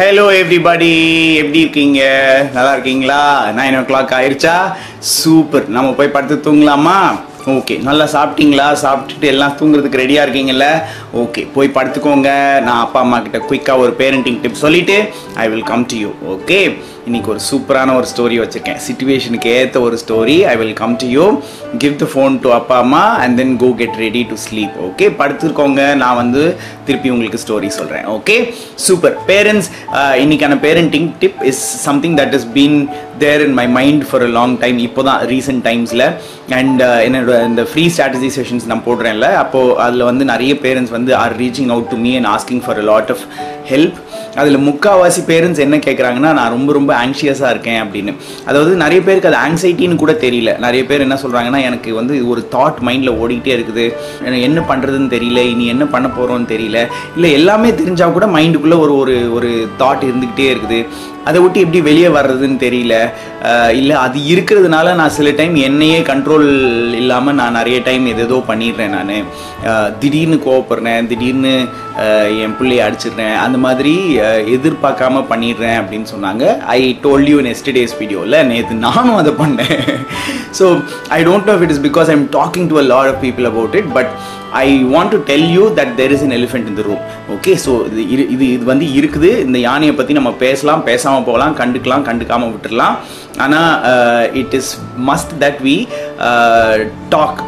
Hello everybody எப்படி இருக்கீங்க? நல்லா இருக்கீங்களா? நைன் ஓ கிளாக் ஆயிடுச்சா சூப்பர் நம்ம போய் படுத்து தூங்கலாமா? ஓகே நல்லா சாப்பிட்டீங்களா? சாப்பிட்டுட்டு எல்லாம் தூங்குறதுக்கு ரெடியாக இருக்கீங்கல்ல? ஓகே போய் படுத்துக்கோங்க. நான் அப்பா அம்மா கிட்ட குயிக்காக ஒரு பேரண்டிங் டிப் சொல்லிவிட்டு I will come to you okay இன்னைக்கு ஒரு சூப்பரான ஒரு ஸ்டோரி வச்சுருக்கேன். சுச்சுவேஷனுக்கு ஏற்ற ஒரு story I will come to you give the phone to அப்பா அம்மா and then go get ready to sleep okay படுத்துருக்கோங்க நான் வந்து திருப்பி உங்களுக்கு ஸ்டோரி சொல்கிறேன் ஓகே சூப்பர் பேரண்ட்ஸ் இன்னைக்கான parenting tip is something that is been there in my mind for a long time இப்போ தான் ரீசெண்ட் டைம்ஸில் அண்ட் என்னோட இந்த ஃப்ரீ ஸ்ட்ராட்டஜி செஷன்ஸ் நான் போடுறேன்ல. அப்போது அதில் வந்து நிறைய பேரண்ட்ஸ் வந்து are reaching out to me and asking for a lot of help அதில் முக்கால்வாசி பேரண்ட்ஸ் என்ன கேட்குறாங்கன்னா நான் ரொம்ப ரொம்ப ஆங்ஷியஸாக இருக்கேன் அப்படின்னு. அதாவது நிறைய பேருக்கு அது ஆங்ஸைட்டின்னு கூட தெரியல. நிறைய பேர் என்ன சொல்கிறாங்கன்னா எனக்கு வந்து ஒரு தாட் மைண்டில் ஓடிக்கிட்டே இருக்குது. என்ன பண்ணுறதுன்னு தெரியல. இனி என்ன பண்ண போகிறோன்னு தெரியல. இல்லை எல்லாமே தெரிஞ்சால் கூட மைண்டுக்குள்ளே ஒரு ஒரு ஒரு தாட் இருந்துக்கிட்டே இருக்குது. அதை விட்டு எப்படி வெளியே வர்றதுன்னு தெரியல. இல்லை அது இருக்கிறதுனால நான் சில டைம் என்னையே கண்ட்ரோல் இல்லாமல் நான் நிறைய டைம் எதேதோ பண்ணிடுறேன் நான். திடீர்னு கோவப்படுறேன் திடீர்னு என் பிள்ளைய அடிச்சிடுறேன் அந்த மாதிரி எதிர்பார்க்காம பண்ணிடுறேன் அப்படின்னு சொன்னாங்க. I told you in this வீடியோவில் நேற்று நானும் அதை பண்ணேன். So I don't know it is because I'm talking to a lot of people about it but I want to tell you that there is an elephant in the room okay so இது இது இது இது வந்து இருக்குது. இந்த யானையை பற்றி நம்ம பேசலாம் பேசாமல் போகலாம் கண்டுக்கலாம் கண்டுக்காமல் விட்டுடலாம் ஆனால் it is must that we talk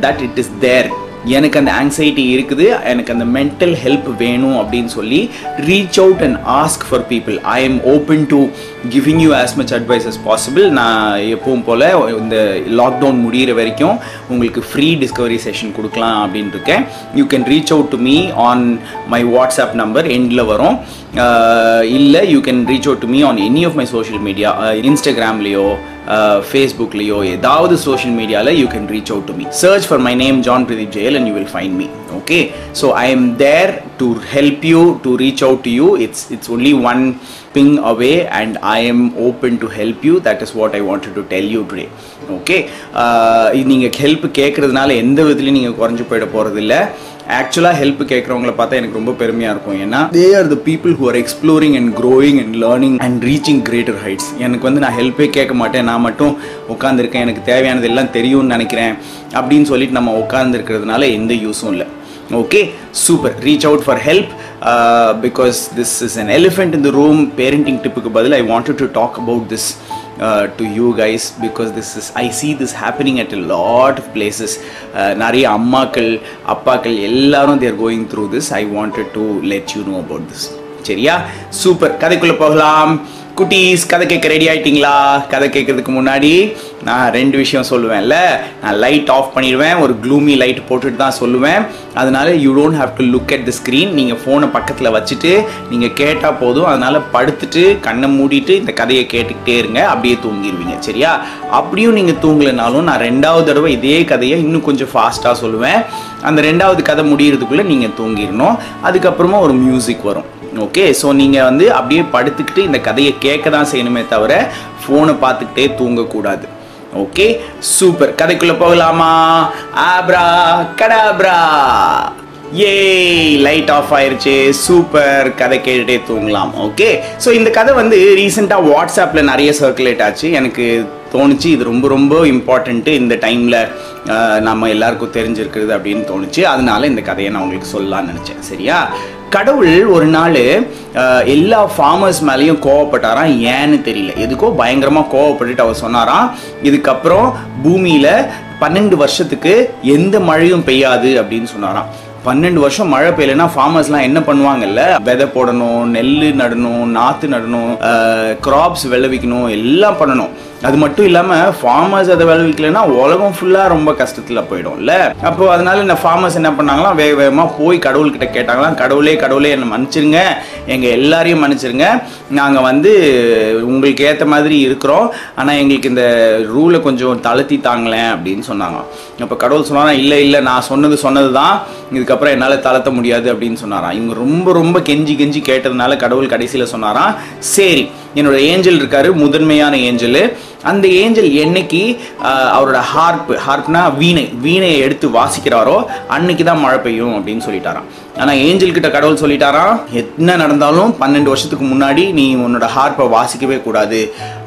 that it is there எனக்கு அந்த ஆங்ஸைட்டி இருக்குது எனக்கு அந்த மென்டல் ஹெல்ப் வேணும் அப்படின்னு சொல்லி reach out and ask for people I am open to giving you as much advice as possible நான் எப்பவும் போல் இந்த லாக்டவுன் முடிகிற வரைக்கும் உங்களுக்கு ஃப்ரீ டிஸ்கவரி செஷன் கொடுக்கலாம் அப்படின்னு இருக்கேன். You can reach out to me on my WhatsApp number எண்டில் வரும். இல்லை you can reach out to me on any of my social media இன்ஸ்டாகிராம்லேயோ ஃபேஸ்புக்லேயோ ஏதாவது சோஷியல் மீடியாவில் you can reach out to me search for my name John Pradeep Jayal and you will find me okay so I am there to help you to reach out to you it's it's only one ping away and I am open to help you that is what I want to tell you today okay நீங்கள் help கேட்குறதுனால எந்த விதத்துலையும் நீங்கள் குறைஞ்சி போயிட போகிறதில்ல ஆக்சுவலாக help கேட்குறவங்கள பார்த்தா எனக்கு ரொம்ப பெருமையாக இருக்கும். ஏன்னா they are the people who are exploring and growing and learning and reaching greater heights எனக்கு வந்து நான் ஹெல்ப்பே கேட்க மாட்டேன். நான் மட்டும் உட்காந்துருக்கேன் எனக்கு தேவையானது எல்லாம் தெரியும்னு நினைக்கிறேன். அப்படின்னு சொல்லிட்டு நம்ம உட்காந்துருக்கிறதுனால எந்த யூஸும் இல்லை. Okay super reach out for help because this is an elephant in the room parenting டிப்புக்கு பதில் I want to talk about this to you guys because this is I see this happening at a lot of places நிறைய அம்மாக்கள் அப்பாக்கள் எல்லாரும் there going through this I wanted to let you know about this சரியா? Super கதைக்குள்ளே போகலாம். குட்டீஸ் கதை கேட்க ரெடி ஆயிட்டீங்களா? கதை கேட்கறதுக்கு முன்னாடி நான் ரெண்டு விஷயம் சொல்லுவேன்ல. நான் லைட் ஆஃப் பண்ணிடுவேன். ஒரு க்ளூமி லைட் போட்டுட்டு தான் சொல்லுவேன். அதனால you don't have to look at the screen நீங்கள் ஃபோனை பக்கத்தில் வச்சுட்டு நீங்கள் கேட்டால் போதும். அதனால் படுத்துட்டு கண்ணை மூடிட்டு இந்த கதையை கேட்டுக்கிட்டே இருங்க. அப்படியே தூங்கிடுவீங்க. சரியா? அப்படியும் நீங்கள் தூங்கலைனாலும் நான் ரெண்டாவது தடவை இதே கதையை இன்னும் கொஞ்சம் ஃபாஸ்ட்டாக சொல்லுவேன். அந்த ரெண்டாவது கதை முடியறதுக்குள்ளே நீங்கள் தூங்கிடணும். அதுக்கப்புறமா ஒரு மியூசிக் வரும். ஓகே ஸோ நீங்கள் வந்து அப்படியே படுத்துக்கிட்டு இந்த கதையை கேட்க தான் செய்யணுமே தவிர ஃபோனை பார்த்துக்கிட்டே தூங்கக்கூடாது. ஓகே சூப்பர் கதைக்குள்ளே போகலாமா? ஆப்ரா கடாப்ரா ஏ லைட் ஆஃப் ஆயிருச்சு. சூப்பர் கதை கேட்டுட்டே தூங்கலாம். ஓகே ஸோ இந்த கதை வந்து ரீசெண்டாக வாட்ஸ்அப்பில் நிறைய சர்க்குலேட் ஆச்சு. எனக்கு தோணுச்சு இது ரொம்ப ரொம்ப இம்பார்ட்டண்ட்டு இந்த டைமில் நம்ம எல்லாருக்கும் தெரிஞ்சிருக்கிறது அப்படின்னு தோணுச்சு. அதனால இந்த கதையை நான் உங்களுக்கு சொல்லலாம்னு நினச்சேன். சரியா? கடவுள் ஒரு நாள் எல்லா ஃபார்மர்ஸ் மேலேயும் கோவப்பட்டாராம். ஏன்னு தெரியல. எதுக்கோ பயங்கரமாக கோவப்பட்டுட்டு அவர் சொன்னாராம். இதுக்கப்புறம் பூமியில் பன்னெண்டு வருஷத்துக்கு எந்த மழையும் பெய்யாது அப்படின்னு சொன்னாராம். பன்னெண்டு வருஷம் மழை பெய்யலைன்னா ஃபார்மர்ஸ்லாம் என்ன பண்ணுவாங்கல்ல? விதை போடணும் நெல் நடணும் நாற்று நடணும் கிராப்ஸ் விளைவிக்கணும் எல்லாம் பண்ணணும். அது மட்டும் இல்லாமல் ஃபார்மர்ஸ் அதை விளைவிக்கலைன்னா உலகம் ஃபுல்லாக ரொம்ப கஷ்டத்தில் போயிடும்ல. அப்போ அதனால இந்த ஃபார்மர்ஸ் என்ன பண்ணாங்களாம் வேக வேகமாக போய் கடவுள்கிட்ட கேட்டாங்களாம் கடவுளே கடவுளே என்னை மன்னிச்சிருங்க. எங்கள் எல்லாரையும் மன்னிச்சிருங்க. நாங்கள் வந்து உங்களுக்கு ஏற்ற மாதிரி இருக்கிறோம். ஆனால் எங்களுக்கு இந்த ரூலை கொஞ்சம் தளர்த்தி தாங்களேன் அப்படின்னு சொன்னாங்க. அப்போ கடவுள் சொன்னாரா? இல்லை இல்லை நான் சொன்னது சொன்னது தான் இதுக்கப்புறம் என்னால் தளர்த்த முடியாது அப்படின்னு சொன்னாராம். இவங்க ரொம்ப ரொம்ப கெஞ்சி கெஞ்சி கேட்டதுனால கடவுள் கடைசியில் சொன்னாராம். சரி என்னோட ஏஞ்சல் இருக்காரு முதன்மையான ஏஞ்சல். அந்த ஏஞ்சல் என்னைக்கு அவரோட ஹார்ப் ஹார்ப்னா வீணை வீணையை எடுத்து வாசிக்கிறாரோ அன்னைக்கு தான் மழை பெய்யும் அப்படின்னு சொல்லிட்டாராம். ஆனால் ஏஞ்சல் கிட்ட கடவுள் சொல்லிட்டாரா? என்ன நடந்தாலும் பன்னெண்டு வருஷத்துக்கு முன்னாடி நீ உன்னோட ஹார்ப்பை வாசிக்கவே கூடாது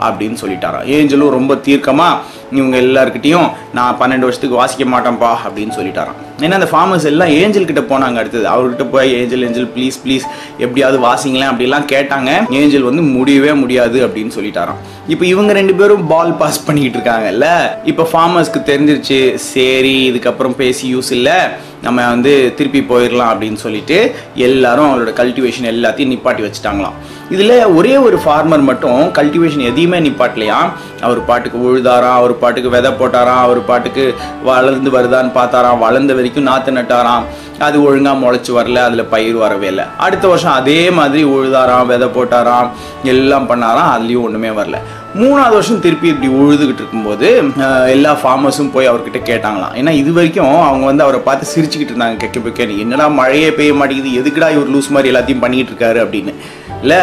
அப்படின்னு சொல்லிட்டாராம் ஏஞ்சலும் ரொம்ப தீர்க்கமாக இவங்க எல்லாருக்கிட்டையும் நான் பன்னெண்டு வருஷத்துக்கு வாசிக்க மாட்டேன்ப்பா அப்படின்னு சொல்லிட்டாராம் ஏன்னா அந்த ஃபார்மர்ஸ் எல்லாம் ஏஞ்சல் கிட்ட போனாங்க அடுத்தது. அவர்கிட்ட போய் ஏஞ்சல் ஏஞ்சல் ப்ளீஸ் ப்ளீஸ் எப்படியாவது வாசிங்களேன் அப்படிலாம் கேட்டாங்க. ஏஞ்சல் வந்து முடியவே முடியாது அப்படின்னு சொல்லிட்டாராம் இப்போ இவங்க ரெண்டு பேரும் பால் பாஸ் பண்ணிக்கிட்டு இருக்காங்கல்ல? இப்போ ஃபார்மர்ஸ்க்கு தெரிஞ்சிருச்சு சரி இதுக்கப்புறம் பேசி யூஸ் இல்லை நம்ம வந்து திருப்பி போயிடலாம் அப்படின்னு சொல்லிட்டு எல்லாரும் அவங்களோட கல்டிவேஷன் எல்லாத்தையும் நிப்பாட்டி வச்சுட்டாங்களாம். இதில் ஒரே ஒரு ஃபார்மர் மட்டும் கல்டிவேஷன் எதையுமே நிப்பாட்டலையா? அவர் பாட்டுக்கு உழுதாராம் அவர் பாட்டுக்கு விதை போட்டாராம் அவர் பாட்டுக்கு வளர்ந்து வருதான்னு பார்த்தாராம் வளர்ந்த வரைக்கும் நாற்று நட்டாராம். அது ஒழுங்காக முளைச்சி வரல அதில் பயிர் வரவே இல்லை. அடுத்த வருஷம் அதே மாதிரி உழுதாராம் விதை போட்டாராம் எல்லாம் பண்ணாராம் அதுலேயும் ஒன்றுமே வரல. மூணாவது வருஷம் திருப்பி இப்படி உழுதுகிட்டு இருக்கும்போது எல்லா ஃபார்மர்ஸும் போய் அவர்கிட்ட கேட்டாங்களாம். ஏன்னா இது வரைக்கும் அவங்க வந்து அவரை பார்த்து சிரிச்சுக்கிட்டு இருந்தாங்க. கெக்க பெக்க என்னடா மழையே பெய்ய மாட்டேங்குது எதுக்குடா இவர் லூஸ் மாதிரி எல்லாத்தையும் பண்ணிக்கிட்டு இருக்காரு அப்படின்னு. இல்லை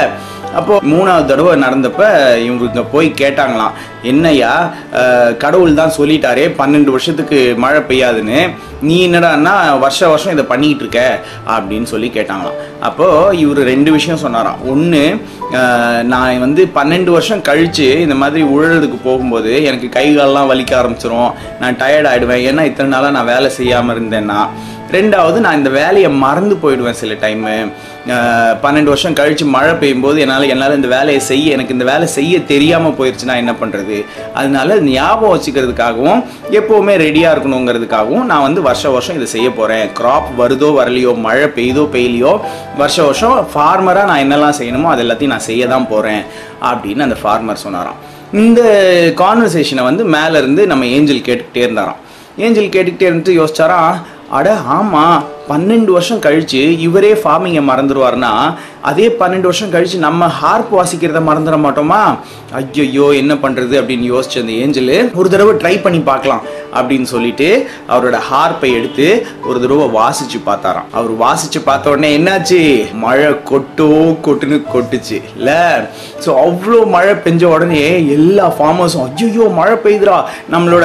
அப்போ மூணாவது தடவை நடந்தப்ப இவங்க போய் கேட்டாங்களாம் என்னய்யா கடவுள் தான் சொல்லிட்டாரே பன்னெண்டு வருஷத்துக்கு மழை பெய்யாதுன்னு நீ என்னடான்னா வருஷ வருஷம் இதை பண்ணிக்கிட்டு இருக்க அப்படின்னு சொல்லி கேட்டாங்களாம். அப்போ இவர் ரெண்டு விஷயம் சொன்னாராம். ஒன்று நான் வந்து பன்னெண்டு வருஷம் கழிச்சு இந்த மாதிரி உழறதுக்கு போகும்போது எனக்கு கை காலெல்லாம் வலிக்க ஆரம்பிச்சிரும். நான் டயர்ட் ஆகிடுவேன் ஏன்னா இத்தனை நாளாக நான் வேலை செய்யாமல் இருந்தேன்னா. ரெண்டாவது நான் இந்த வேலையை மறந்து போயிடுவேன் சில டைமு பன்னெண்டு வருஷம் கழித்து மழை பெய்யும்போது என்னால் என்னால் இந்த வேலையை செய்ய எனக்கு இந்த வேலை செய்ய தெரியாமல் போயிடுச்சுன்னா என்ன பண்ணுறது அதனால ஞாபகம் வச்சுக்கிறதுக்காகவும் எப்போவுமே ரெடியாக இருக்கணுங்கிறதுக்காகவும் நான் வந்து வருஷ வருஷம் இதை செய்ய போகிறேன் க்ராப் வருதோ வரலையோ மழை பெய்யுதோ பெய்யலையோ வருஷ வருஷம் ஃபார்மராக நான் என்னெல்லாம் செய்யணுமோ அது எல்லாத்தையும் நான் செய்ய தான் போகிறேன் அப்படின்னு அந்த ஃபார்மர் சொன்னாராம். இந்த கான்வர்சேஷனை வந்து மேலேருந்து நம்ம ஏஞ்சல் கேட்டுக்கிட்டே இருந்தாராம். ஏஞ்சல் கேட்டுக்கிட்டே இருந்துட்டு யோசிச்சாராம் அட ஆமாம் பன்னெண்டு வருஷம் கழிச்சு இவரே ஃபார்மிங்கை மறந்துடுவார்னா அதே பன்னெண்டு வருஷம் கழிச்சு நம்ம ஹார்ப் வாசிக்கிறத மறந்துட மாட்டோமா? ஐயோ என்ன பண்ணுறது அப்படின்னு யோசிச்சு அந்த ஏஞ்சல் ஒரு தடவை ட்ரை பண்ணி பார்க்கலாம் அப்படின்னு சொல்லிட்டு அவரோட ஹார்ப்பை எடுத்து ஒரு தடவை வாசிச்சு பார்த்தாராம். அவர் வாசிச்சு பார்த்த உடனே என்னாச்சு? மழை கொட்டோ கொட்டுன்னு கொட்டுச்சு. இல்ல. ஸோ அவ்வளோ மழை பெஞ்ச உடனே எல்லா ஃபார்மர்ஸும் ஐயோ மழை பெய்யுதுடா. நம்மளோட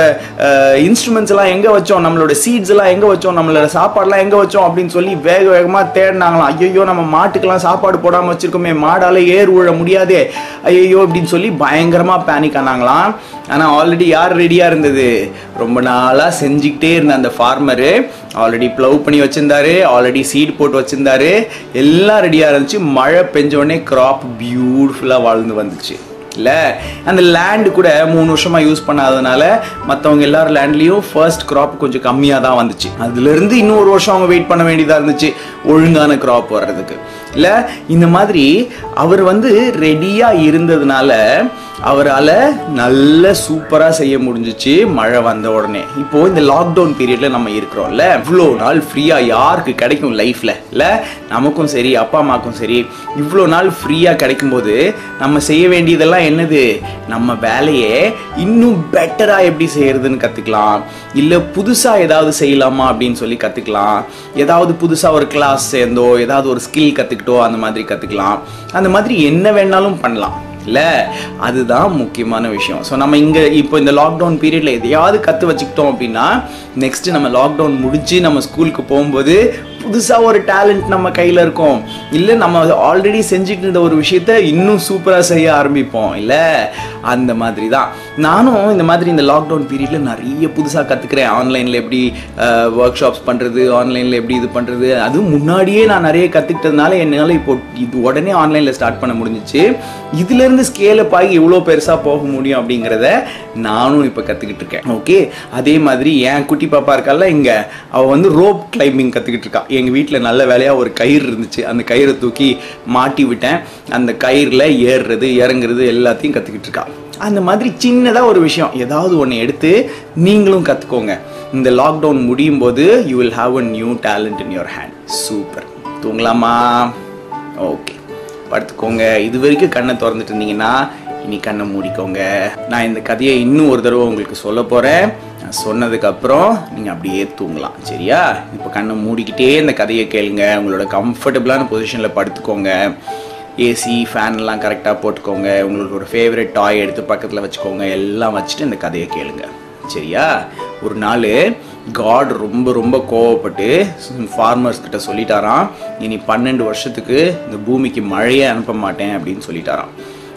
இன்ஸ்ட்ருமெண்ட்ஸ் எல்லாம் எங்க வச்சோம்? நம்மளோட சீட்ஸ் எல்லாம் எங்க வச்சோம்? நம்மளோட சாப்பாடுலாம் எங்க வச்சோம் அப்படின்னு சொல்லி வேக வேகமாக தேடினாங்களாம். ஐயோ நம்ம மாட்டுக்கெல்லாம் சாப்பாடு போடாமல் வச்சுருக்கோமே மாடால் ஏர் உழ முடியாதே. ஐயோ அப்படின்னு சொல்லி பயங்கரமாக பேனிக் ஆனாங்களாம். ஆனால் ஆல்ரெடி யார் ரெடியாக இருந்தது? ரொம்ப நாளாக செஞ்சுக்கிட்டே இருந்த அந்த ஃபார்மரு ஆல்ரெடி ப்ளவ் பண்ணி வச்சுருந்தாரு ஆல்ரெடி சீட் போட்டு வச்சுருந்தாரு. எல்லாம் ரெடியாக இருந்துச்சு. மழை பெஞ்ச உடனே பியூட்டிஃபுல்லாக வாழ்ந்து வந்துச்சு. இல்ல. அந்த லேண்டு கூட மூணு வருஷமா யூஸ் பண்ணாததுனால மற்றவங்க எல்லார் லேண்ட்லயும் ஃபர்ஸ்ட் க்ராப் கொஞ்சம் கம்மியாக தான் வந்துச்சு. அதுல இருந்து இன்னும் ஒரு வருஷம் அவங்க வெயிட் பண்ண வேண்டியதா இருந்துச்சு. ஒழுங்கான க்ராப் வர்றதுக்கு. இல்லை இந்த மாதிரி அவர் வந்து ரெடியாக இருந்ததுனால அவரால் நல்ல சூப்பராக செய்ய முடிஞ்சிச்சு மழை வந்த உடனே. இப்போது இந்த லாக்டவுன் பீரியடில் நம்ம இருக்கிறோம்ல இவ்வளோ நாள் ஃப்ரீயாக யாருக்கு கிடைக்கும் லைஃப்பில் இல்லை நமக்கும் சரி அப்பா அம்மாக்கும் சரி இவ்வளோ நாள் ஃப்ரீயாக கிடைக்கும்போது நம்ம செய்ய வேண்டியதெல்லாம் என்னது? நம்ம வேலையை இன்னும் பெட்டராக எப்படி செய்கிறதுன்னு கற்றுக்கலாம் இல்லை புதுசாக ஏதாவது செய்யலாமா அப்படின்னு சொல்லி கற்றுக்கலாம் ஏதாவது புதுசாக ஒரு கிளாஸ் சேர்ந்தோ ஏதாவது ஒரு ஸ்கில் கற்றுக்கிட்டோ அந்த மாதிரி கற்றுக்கலாம் அந்த மாதிரி என்ன வேணாலும் பண்ணலாம். இல்லை அதுதான் முக்கியமான விஷயம். ஸோ நம்ம இங்கே இப்போ இந்த லாக்டவுன் பீரியடில் எதையாவது கற்று வச்சுக்கிட்டோம் அப்படின்னா நெக்ஸ்ட்டு நம்ம லாக்டவுன் முடிச்சு நம்ம ஸ்கூலுக்கு போகும்போது புதுசாக ஒரு டேலண்ட் நம்ம கையில் இருக்கும். இல்லை நம்ம ஆல்ரெடி செஞ்சுட்டு இருந்த ஒரு விஷயத்த இன்னும் சூப்பராக செய்ய ஆரம்பிப்போம். இல்லை அந்த மாதிரி தான் நானும் இந்த மாதிரி இந்த லாக்டவுன் பீரியடில் நிறைய புதுசாக கற்றுக்கிறேன் ஆன்லைனில் எப்படி ஒர்க் ஷாப்ஸ் பண்ணுறது ஆன்லைனில் எப்படி இது பண்ணுறது அதுவும் முன்னாடியே நான் நிறைய கற்றுக்கிட்டதுனால என்னால் இப்போ இது உடனே ஆன்லைனில் ஸ்டார்ட் பண்ண முடிஞ்சிச்சு. இதுலேருந்து ஸ்கேலப் ஆகி எவ்வளோ பெருசாக போக முடியும் அப்படிங்கிறத நானும் இப்போ கற்றுக்கிட்டு இருக்கேன். ஓகே அதே மாதிரி என் குட்டி பாப்பா இருக்கால இங்கே. அவள் வந்து ரோப் கிளைம்பிங் கற்றுக்கிட்டு இருக்கா. எங்கள் வீட்டில் நல்ல வேலையாக ஒரு கயிறு இருந்துச்சு. அந்த கயிறை தூக்கி மாட்டி விட்டேன். அந்த கயிறில் ஏறுறது இறங்குறது எல்லாத்தையும் கற்றுக்கிட்டு இருக்கா. அந்த மாதிரி சின்னதாக ஒரு விஷயம். ஏதாவது ஒன்று எடுத்து நீங்களும் கற்றுக்கோங்க இந்த லாக்டவுன் முடியும் போது you will have a new talent in your hand super தூங்கலாமா? Okay படுத்துக்கோங்க. இது வரைக்கும் கண்ணை திறந்துட்டு இருந்தீங்கன்னா இனி கண்ணை மூடிக்கோங்க. நான் இந்த கதையை இன்னும் ஒரு தடவை உங்களுக்கு சொல்ல போகிறேன் நான் சொன்னதுக்கப்புறம் நீங்கள் அப்படியே தூங்கலாம் சரியா? இப்போ கண்ணை மூடிக்கிட்டே இந்த கதையை கேளுங்க. உங்களோட கம்ஃபர்டபுளான பொசிஷனில் படுத்துக்கோங்க. ஏசி ஃபேன்லாம் கரெக்டாக போட்டுக்கோங்க. உங்களுக்கு ஒரு ஃபேவரட் டாய் எடுத்து பக்கத்தில் வச்சுக்கோங்க. எல்லாம் வச்சுட்டு இந்த கதையை கேளுங்க சரியா? ஒரு நாள் காட் ரொம்ப ரொம்ப கோவப்பட்டு ஃபார்மர்ஸ் கிட்ட சொல்லிட்டாராம் இனி பன்னெண்டு வருஷத்துக்கு இந்த பூமிக்கு மழையே அனுப்ப மாட்டேன் அப்படின்னு சொல்லிட்டாராம்.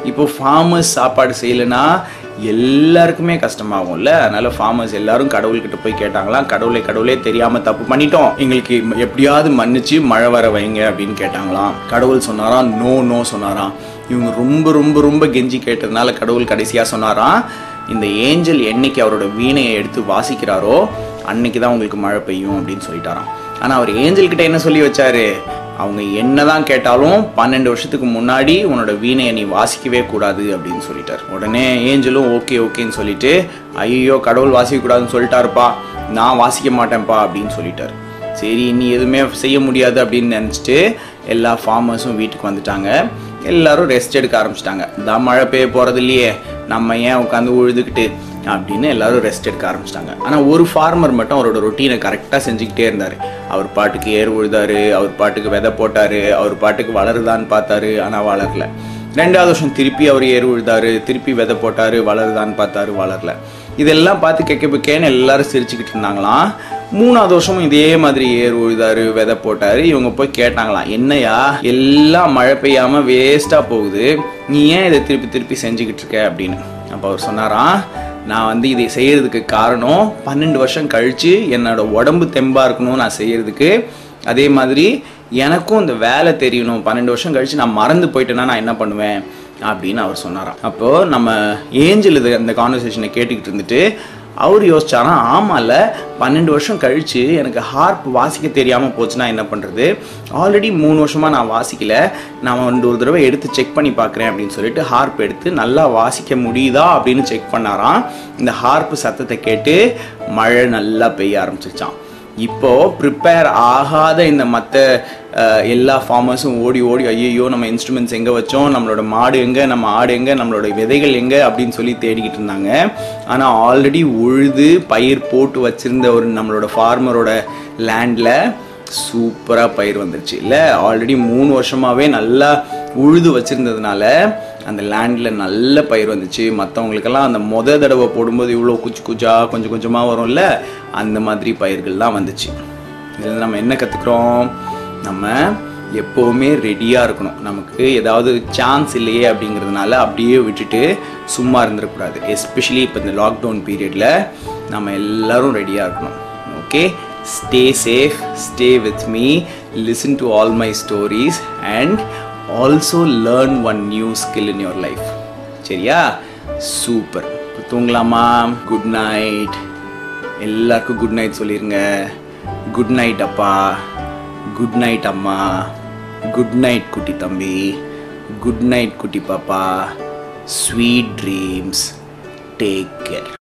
இப்போ ஃபார்மர்ஸ் சாப்பாடு செய்யலைன்னா எல்லாருக்குமே கஷ்டமாகும்ல. அதனால ஃபார்மர்ஸ் எல்லாரும் கடவுள்கிட்ட போய் கேட்டாங்களாம் கடவுளை கடவுளே தெரியாம தப்பு பண்ணிட்டோம். எங்களுக்கு எப்படியாவது மன்னிச்சு மழை வர வைங்க அப்படின்னு கேட்டாங்களாம். கடவுள் சொன்னாராம் நோ நோ சொன்னாராம். இவங்க ரொம்ப ரொம்ப ரொம்ப கெஞ்சி கேட்டதுனால கடவுள் கடைசியா சொன்னாராம் இந்த ஏஞ்சல் என்னைக்கு அவரோட வீணையை எடுத்து வாசிக்கிறாரோ அன்னைக்கு தான் உங்களுக்கு மழை பெய்யும் அப்படின்னு சொல்லிட்டாராம். ஆனால் அவர் ஏஞ்சல் கிட்ட என்ன சொல்லி வச்சாரு? அவங்க என்னதான் கேட்டாலும் பன்னெண்டு வருஷத்துக்கு முன்னாடி உன்னோட வீணையை நீ வாசிக்கவே கூடாது அப்படின்னு சொல்லிட்டார். உடனே ஏஞ்சலும் ஓகே ஓகேன்னு சொல்லிட்டு ஐயோ கடவுள் வாசிக்கக்கூடாதுன்னு சொல்லிட்டாருப்பா. நான் வாசிக்க மாட்டேன்ப்பா அப்படின்னு சொல்லிட்டார். சரி இனி எதுவுமே செய்ய முடியாது அப்படின்னு நினச்சிட்டு எல்லா ஃபார்மர்ஸும் வீட்டுக்கு வந்துட்டாங்க. எல்லாரும் ரெஸ்ட் எடுக்க ஆரம்பிச்சிட்டாங்க. தான் மழை பெய்ய போகிறது இல்லையே நம்ம ஏன் உட்காந்து உழுதுகிட்டு அப்படின்னு எல்லாரும் ரெஸ்ட் எடுக்க ஆரம்பிச்சிட்டாங்க. ஆனால் ஒரு ஃபார்மர் மட்டும் அவரோட ரொட்டீனை கரெக்டாக செஞ்சுக்கிட்டே இருந்தார். அவர் பாட்டுக்கு ஏர் உழுதாரு அவர் பாட்டுக்கு விதை போட்டார் அவர் பாட்டுக்கு வளருதான்னு பார்த்தாரு ஆனால் வளரல. ரெண்டாவது வருஷம் திருப்பி அவர் ஏர் உழுதாரு திருப்பி விதை போட்டார் வளருதான்னு பார்த்தாரு வளரல. இதெல்லாம் பார்த்து கெக்க பிக்கேன்னு எல்லாரும் சிரிச்சுக்கிட்டு இருந்தாங்களாம் மூணாவது வருஷமும் இதே மாதிரி ஏர் உழுதாரு விதை போட்டாரு இவங்க போய் கேட்டாங்களாம் என்னையா எல்லாம் மழை பெய்யாம வேஸ்டா போகுது. நீ ஏன் இதை திருப்பி திருப்பி செஞ்சுக்கிட்டு இருக்க? அப்படின்னு. அப்போ அவர் சொன்னாராம் நான் வந்து இதை செய்கிறதுக்கு காரணம் பன்னெண்டு வருஷம் கழித்து என்னோட உடம்பு தெம்பாக இருக்கணும் நான் செய்கிறதுக்கு அதே மாதிரி எனக்கும் இந்த வேலை தெரியணும். பன்னெண்டு வருஷம் கழித்து நான் மறந்து போயிட்டேன்னா நான் என்ன பண்ணுவேன்? அப்படின்னு அவர் சொன்னாராம். அப்போது நம்ம ஏஞ்சல் இது அந்த கான்வர்சேஷனை கேட்டுக்கிட்டு இருந்துட்டு அவர் யோசிச்சாராம் இல்லை பன்னெண்டு வருஷம் கழிச்சு எனக்கு ஹார்ப் வாசிக்க தெரியாமல் போச்சுன்னா என்ன பண்ணுறது ஆல்ரெடி மூணு வருஷமாக நான் வாசிக்கல. நான் வந்து ஒரு தடவை எடுத்து செக் பண்ணி பார்க்குறேன் அப்படின்னு சொல்லிட்டு ஹார்ப் எடுத்து நல்லா வாசிக்க முடியுதா அப்படின்னு செக் பண்ணாராம். இந்த ஹார்ப் சத்தத்தை கேட்டு மழை நல்லா பெய்ய ஆரம்பிச்சிச்சான் இப்போ ப்ரிப்பேர் ஆகாத இந்த மற்ற எல்லா ஃபார்மர்ஸும் ஓடி ஓடி ஐயோ நம்ம இன்ஸ்ட்ருமெண்ட்ஸ் எங்கே வச்சோம்? நம்மளோட மாடு எங்கே? நம்ம ஆடு எங்கே? நம்மளோட விதைகள் எங்கே? அப்படின்னு சொல்லி தேடிக்கிட்டு இருந்தாங்க. ஆனால் ஆல்ரெடி உழுது பயிர் போட்டு வச்சிருந்த ஒரு நம்மளோட ஃபார்மரோட லேண்டில் சூப்பராக பயிர் வந்துருச்சு. இல்லை ஆல்ரெடி மூணு வருஷமாகவே நல்லா உழுது வச்சுருந்ததுனால அந்த லேண்டில் நல்ல பயிர் வந்துச்சு. மற்றவங்களுக்கெல்லாம் அந்த மொத தடவை போடும்போது இவ்வளோ குச்சி குச்சா கொஞ்சம் கொஞ்சமாக வரும்ல அந்த மாதிரி பயிர்கள்லாம் வந்துச்சு. இதில் நம்ம என்ன கற்றுக்குறோம் நம்ம எப்போவுமே ரெடியாக இருக்கணும். நமக்கு ஏதாவது சான்ஸ் இல்லையே அப்படிங்கிறதுனால அப்படியே விட்டுட்டு சும்மா இருந்துடக்கூடாது எஸ்பெஷலி இப்போ இந்த லாக்டவுன் பீரியடில் நம்ம எல்லாரும் ரெடியாக இருக்கணும். Okay stay safe stay with me listen to all my stories and also learn one new skill in your life சரியா? சூப்பர் தூங்கலாமா? குட் நைட் எல்லாருக்கும் குட் நைட் சொல்லிடுங்க குட் நைட் அப்பா. குட் நைட் அம்மா. குட் நைட் குட்டி தம்பி. Good night குட்டி பாப்பா. Sweet dreams take care